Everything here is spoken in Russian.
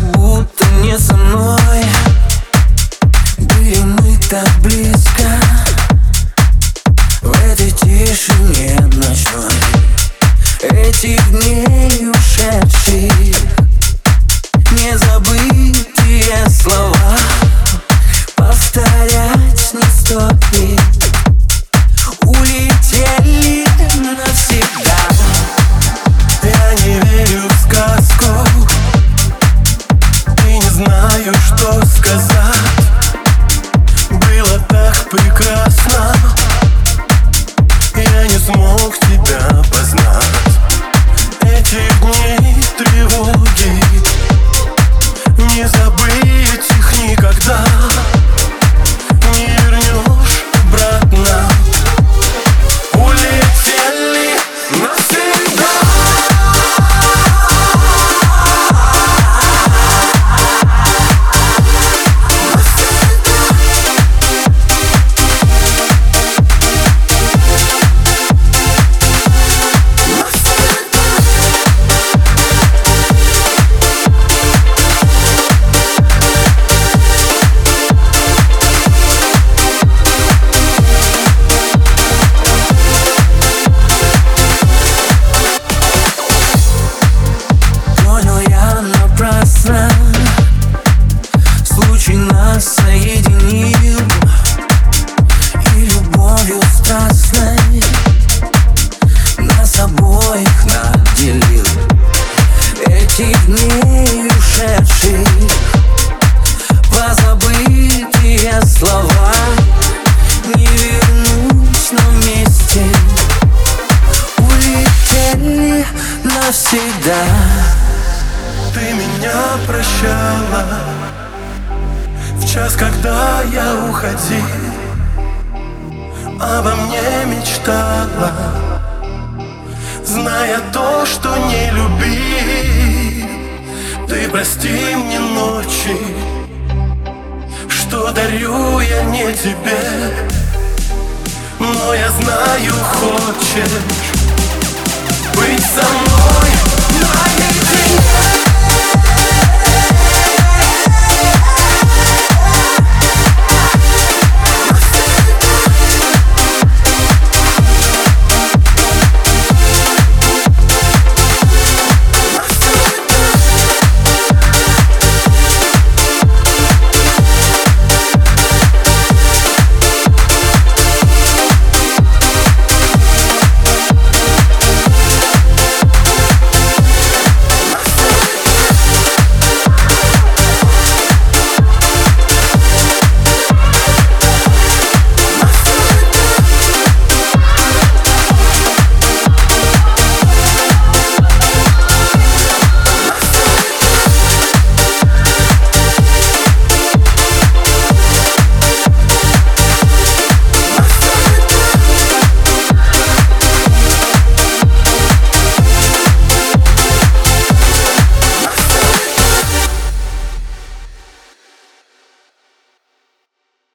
как будто не со мной. Были мы так близко. В этой тишине ночной. Этих дней ушедших Не забытые слова знаю, что сказать. Было так прекрасно. Я не смог тебя познать Случай нас соединил И любовью страстной Нас обоих наделил Этих дней ушедших Позабытые слова Не вернуть нам вместе Улетели навсегда. Ты меня прощала В час, когда я уходил Обо мне мечтала Зная то, что не любил Ты прости мне ночи Что дарю я не тебе. Но я знаю, хочешь